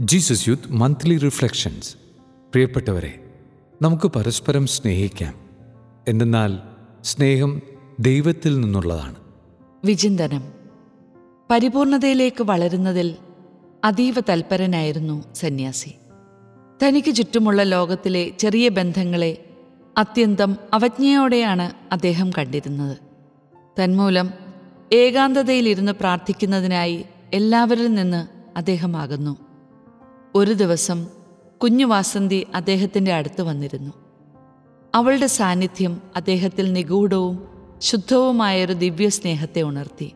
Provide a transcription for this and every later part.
Jesus youth monthly reflections പ്രിയപ്പെട്ടവരെ നമുക്ക് പരസ്പരം സ്നേഹിക്കാം. എന്തെന്നാൽ സ്നേഹം ദൈവത്തിൽ നിന്നുള്ളതാണ്. വിചിന്തനം. പരിപൂർണതയിലേക്ക് വളരുന്നതിൽ അതീവ തൽപരനായിരുന്നു സന്യാസി. തനിക്ക് ചുറ്റുമുള്ള ലോകത്തിലെ ചെറിയ ബന്ധങ്ങളെ അത്യന്തം അവജ്ഞയോടെയാണ് അദ്ദേഹം കണ്ടിരുന്നത്. തന്മൂലം ഏകാന്തതയിലിരുന്ന് പ്രാർത്ഥിക്കുന്നതിനായി എല്ലാവരിൽ നിന്ന് അദ്ദേഹമാകുന്നു. ഒരു ദിവസം കുഞ്ഞു വാസന്തി അദ്ദേഹത്തിന്റെ അടുത്ത് വന്നിരുന്നു. അവളുടെ സാന്നിധ്യം അദ്ദേഹത്തിൽ നിഗൂഢവും ശുദ്ധവുമായൊരു ദിവ്യ സ്നേഹത്തെ ഉണർത്തി.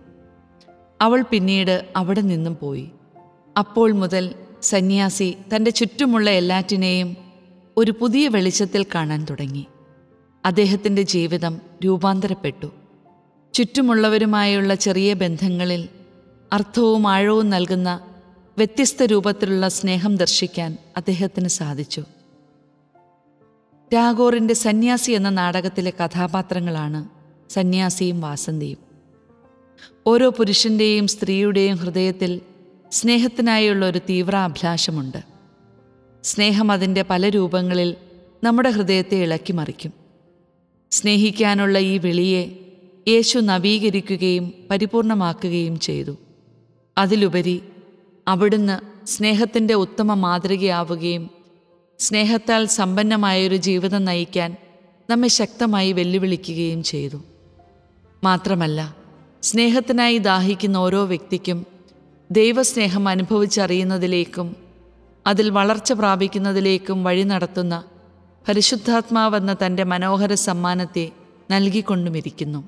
അവൾ പിന്നീട് അവിടെ നിന്നും പോയി. അപ്പോൾ മുതൽ സന്യാസി തന്റെ ചുറ്റുമുള്ള എല്ലാറ്റിനെയും ഒരു പുതിയ വെളിച്ചത്തിൽ കാണാൻ തുടങ്ങി. അദ്ദേഹത്തിന്റെ ജീവിതം രൂപാന്തരപ്പെട്ടു. ചുറ്റുമുള്ളവരുമായുള്ള ചെറിയ ബന്ധങ്ങളിൽ അർത്ഥവും ആഴവും നൽകുന്ന വ്യത്യസ്ത രൂപത്തിലുള്ള സ്നേഹം ദർശിക്കാൻ അദ്ദേഹത്തിന് സാധിച്ചു. ടാഗോറിന്റെ സന്യാസി എന്ന നാടകത്തിലെ കഥാപാത്രങ്ങളാണ് സന്യാസിയും വാസന്തിയും. ഓരോ പുരുഷന്റെയും സ്ത്രീയുടെയും ഹൃദയത്തിൽ സ്നേഹത്തിനായുള്ള ഒരു തീവ്ര അഭിലാഷമുണ്ട്. സ്നേഹം അതിന്റെ പല രൂപങ്ങളിൽ നമ്മുടെ ഹൃദയത്തെ ഇളക്കി മറിക്കും. സ്നേഹിക്കാനുള്ള ഈ വിളിയെ യേശു നവീകരിക്കുകയും പരിപൂർണമാക്കുകയും ചെയ്തു. അതിലുപരി അവിടുന്ന് സ്നേഹത്തിന്റെ ഉത്തമ മാതൃകയാവുകയും സ്നേഹത്താൽ സമ്പന്നമായൊരു ജീവിതം നയിക്കാൻ നമ്മെ ശക്തമായി വെല്ലുവിളിക്കുകയും ചെയ്തു. മാത്രമല്ല സ്നേഹത്തിനായി ദാഹിക്കുന്ന ഓരോ വ്യക്തിക്കും ദൈവസ്നേഹം അനുഭവിച്ചറിയുന്നതിലേക്കും അതിൽ വളർച്ച പ്രാപിക്കുന്നതിലേക്കും വഴി നടത്തുന്ന പരിശുദ്ധാത്മാവെന്ന തന്റെ മനോഹര സമ്മാനത്തെ നൽകിക്കൊണ്ടുമിരിക്കുന്നു.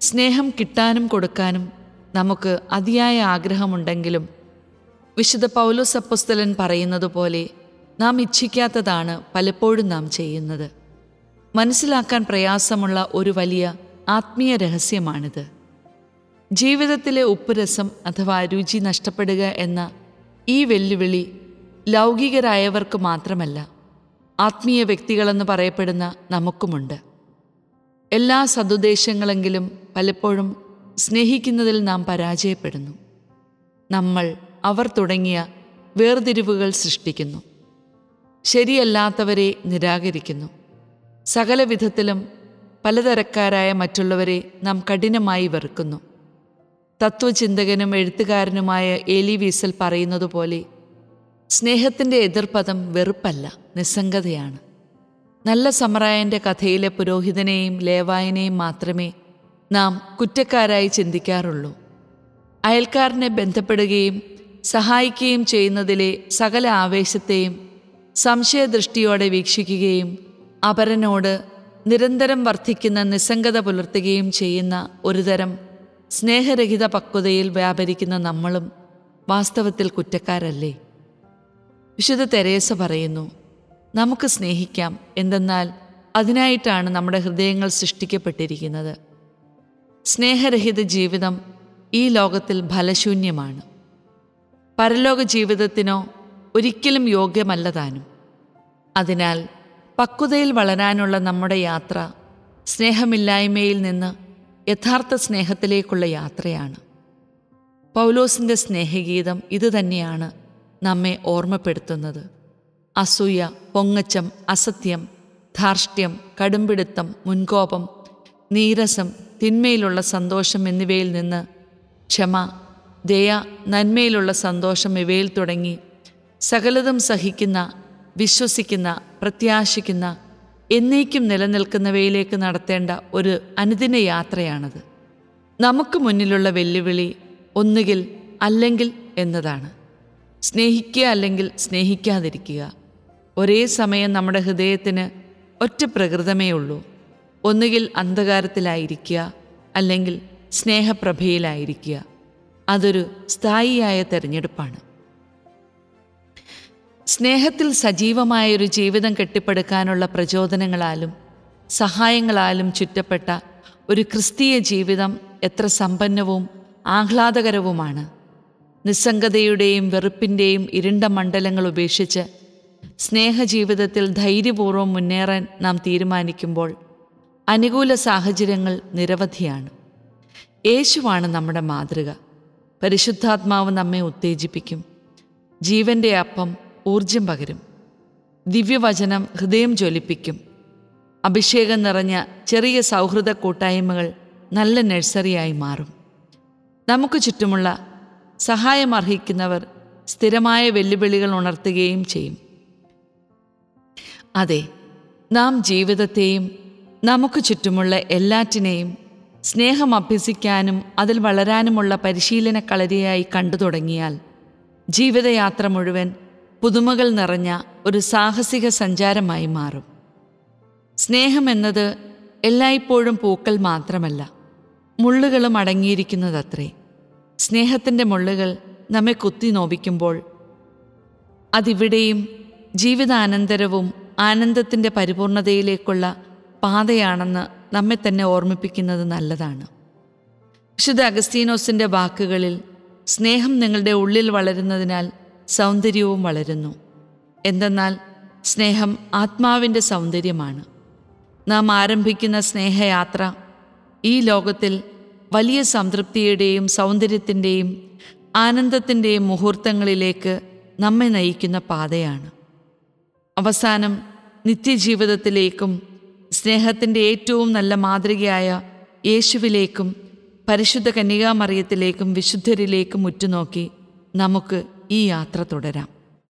സ്നേഹം കിട്ടാനും കൊടുക്കാനും നമുക്ക് അതിയായ ആഗ്രഹമുണ്ടെങ്കിലും വിശുദ്ധ പൗലോസ് അപ്പസ്തലൻ പറയുന്നത് പോലെ നാം ഇച്ഛിക്കാത്തതാണ് പലപ്പോഴും നാം ചെയ്യുന്നത്. മനസ്സിലാക്കാൻ പ്രയാസമുള്ള ഒരു വലിയ ആത്മീയ രഹസ്യമാണിത്. ജീവിതത്തിലെ ഉപ്പുരസം അഥവാ രുചി നഷ്ടപ്പെടുക എന്ന ഈ വെല്ലുവിളി ലൗകികരായവർക്ക് മാത്രമല്ല ആത്മീയ വ്യക്തികളെന്ന് പറയപ്പെടുന്ന നമുക്കുമുണ്ട്. എല്ലാ സതുദ്ദേശങ്ങളെങ്കിലും പലപ്പോഴും സ്നേഹിക്കുന്നതിൽ നാം പരാജയപ്പെടുന്നു. നമ്മൾ അവർ തുടങ്ങിയ വേർതിരിവുകൾ സൃഷ്ടിക്കുന്നു. ശരിയല്ലാത്തവരെ നിരാകരിക്കുന്നു. സകല വിധത്തിലും പലതരക്കാരായ മറ്റുള്ളവരെ നാം കഠിനമായി വെറുക്കുന്നു. തത്വചിന്തകനും എഴുത്തുകാരനുമായ എലി വീസൽ പറയുന്നത് പോലെ സ്നേഹത്തിന്റെ എതിർപദം വെറുപ്പല്ല നിസ്സംഗതയാണ്. നല്ല സമറായന്റെ കഥയിലെ പുരോഹിതനെയും ലേവായനെയും മാത്രമേ നാം കുറ്റക്കാരായി ചിന്തിക്കാറുള്ളൂ. അയൽക്കാരനെ ബന്ധപ്പെടുകയും സഹായിക്കുകയും ചെയ്യുന്നതിലെ സകല ആവേശത്തെയും സംശയദൃഷ്ടിയോടെ വീക്ഷിക്കുകയും അപരനോട് നിരന്തരം വർദ്ധിക്കുന്ന നിസ്സംഗത പുലർത്തുകയും ചെയ്യുന്ന ഒരുതരം സ്നേഹരഹിത പക്വതയിൽ വ്യാപരിക്കുന്ന നമ്മളും വാസ്തവത്തിൽ കുറ്റക്കാരല്ലേ? വിശുദ്ധ തെരേസ പറയുന്നു നമുക്ക് സ്നേഹിക്കാം. എന്തെന്നാൽ അതിനായിട്ടാണ് നമ്മുടെ ഹൃദയങ്ങൾ സൃഷ്ടിക്കപ്പെട്ടിരിക്കുന്നത്. സ്നേഹരഹിത ജീവിതം ഈ ലോകത്തിൽ ഫലശൂന്യമാണ്. പരലോക ജീവിതത്തിനോ ഒരിക്കലും യോഗ്യമല്ല താനും അതിനാൽ പക്വതയിൽ വളരാനുള്ള നമ്മുടെ യാത്ര സ്നേഹമില്ലായ്മയിൽ നിന്ന് യഥാർത്ഥ സ്നേഹത്തിലേക്കുള്ള യാത്രയാണ്. പൗലോസിന്റെ സ്നേഹഗീതം ഇതുതന്നെയാണ് നമ്മെ ഓർമ്മപ്പെടുത്തുന്നത്. അസൂയ പൊങ്ങച്ചം അസത്യം ധാർഷ്ട്യം കടുംപിടുത്തം മുൻകോപം നീരസം തിന്മയിലുള്ള സന്തോഷം എന്നിവയിൽ നിന്ന് ക്ഷമ ദയ നന്മയിലുള്ള സന്തോഷം ഇവയിൽ തുടങ്ങി. സകലതും സഹിക്കുന്ന വിശ്വസിക്കുന്ന പ്രത്യാശിക്കുന്ന എന്നേക്കും നിലനിൽക്കുന്നവയിലേക്ക് നടത്തേണ്ട ഒരു അനുദിന യാത്രയാണത്. നമുക്ക് മുന്നിലുള്ള വെല്ലുവിളി ഒന്നുകിൽ അല്ലെങ്കിൽ എന്നതാണ്. സ്നേഹിക്കുക അല്ലെങ്കിൽ സ്നേഹിക്കാതിരിക്കുക. ഒരേ സമയം നമ്മുടെ ഹൃദയത്തിന് ഒറ്റ പ്രകൃതമേ ഉള്ളൂ. ഒന്നുകിൽ അന്ധകാരത്തിലായിരിക്കുക അല്ലെങ്കിൽ സ്നേഹപ്രഭയിലായിരിക്കുക. അതൊരു സ്ഥായിയായ തെരഞ്ഞെടുപ്പാണ്. സ്നേഹത്തിൽ സജീവമായൊരു ജീവിതം കെട്ടിപ്പടുക്കാനുള്ള പ്രചോദനങ്ങളാലും സഹായങ്ങളാലും ചുറ്റപ്പെട്ട ഒരു ക്രിസ്തീയ ജീവിതം എത്ര സമ്പന്നവും ആഹ്ലാദകരവുമാണ്. നിസ്സംഗതയുടെയും വെറുപ്പിന്റെയും ഇരുണ്ട മണ്ഡലങ്ങൾ ഉപേക്ഷിച്ച് സ്നേഹജീവിതത്തിൽ ധൈര്യപൂർവം മുന്നേറാൻ നാം തീരുമാനിക്കുമ്പോൾ അനുകൂല സാഹചര്യങ്ങൾ നിരവധിയാണ്. യേശുവാണ് നമ്മുടെ മാതൃക. പരിശുദ്ധാത്മാവ് നമ്മെ ഉത്തേജിപ്പിക്കും. ജീവന്റെ അപ്പം ഊർജം പകരും. ദിവ്യവചനം ഹൃദയം ജ്വലിപ്പിക്കും. അഭിഷേകം നിറഞ്ഞ ചെറിയ സൗഹൃദ കൂട്ടായ്മകൾ നല്ല നഴ്സറിയായി മാറും. നമുക്ക് ചുറ്റുമുള്ള സഹായം അർഹിക്കുന്നവർ സ്ഥിരമായ വെല്ലുവിളികൾ ഉണർത്തുകയും ചെയ്യും. അതെ നാം ജീവിതത്തെയും നമുക്ക് ചുറ്റുമുള്ള എല്ലാറ്റിനെയും സ്നേഹം അഭ്യസിക്കാനും അതിൽ വളരാനുമുള്ള പരിശീലന കളരിയായി കണ്ടു തുടങ്ങിയാൽ ജീവിതയാത്ര മുഴുവൻ പുതുമകൾ നിറഞ്ഞ ഒരു സാഹസിക സഞ്ചാരമായി മാറും. സ്നേഹം എന്നത് എല്ലായ്പ്പോഴും പൂക്കൾ മാത്രമല്ല മുള്ളുകളും അടങ്ങിയിരിക്കുന്നതത്രേ. സ്നേഹത്തിന്റെ മുള്ളുകൾ നമ്മെ കുത്തി നോവിക്കുമ്പോൾ അതിവിടെയും ജീവിതാനന്തരവും ആനന്ദത്തിന്റെ പരിപൂർണതയിലേക്കുള്ള പാതയാണെന്ന് നമ്മെ തന്നെ ഓർമ്മിപ്പിക്കുന്നത് നല്ലതാണ്. വിശുദ്ധ അഗസ്തീനോസിന്റെ വാക്കുകളിൽ സ്നേഹം നിങ്ങളുടെ ഉള്ളിൽ വളരുന്നതിനാൽ സൗന്ദര്യവും വളരുന്നു. എന്തെന്നാൽ സ്നേഹം ആത്മാവിന്റെ സൗന്ദര്യമാണ്. നാം ആരംഭിക്കുന്ന സ്നേഹയാത്ര ഈ ലോകത്തിൽ വലിയ സംതൃപ്തിയുടെയും സൗന്ദര്യത്തിന്റെയും ആനന്ദത്തിന്റെയും മുഹൂർത്തങ്ങളിലേക്ക് നമ്മെ നയിക്കുന്ന പാതയാണ്. അവസാനം നിത്യജീവിതത്തിലേക്കും സ്നേഹത്തിന്റെ ഏറ്റവും നല്ല മാതൃകയായ യേശുവിലേക്കും പരിശുദ്ധ കന്യകാമറിയത്തിലേക്കും വിശുദ്ധരിലേക്കും ഉറ്റുനോക്കി നമുക്ക് ഈ യാത്ര തുടരാം.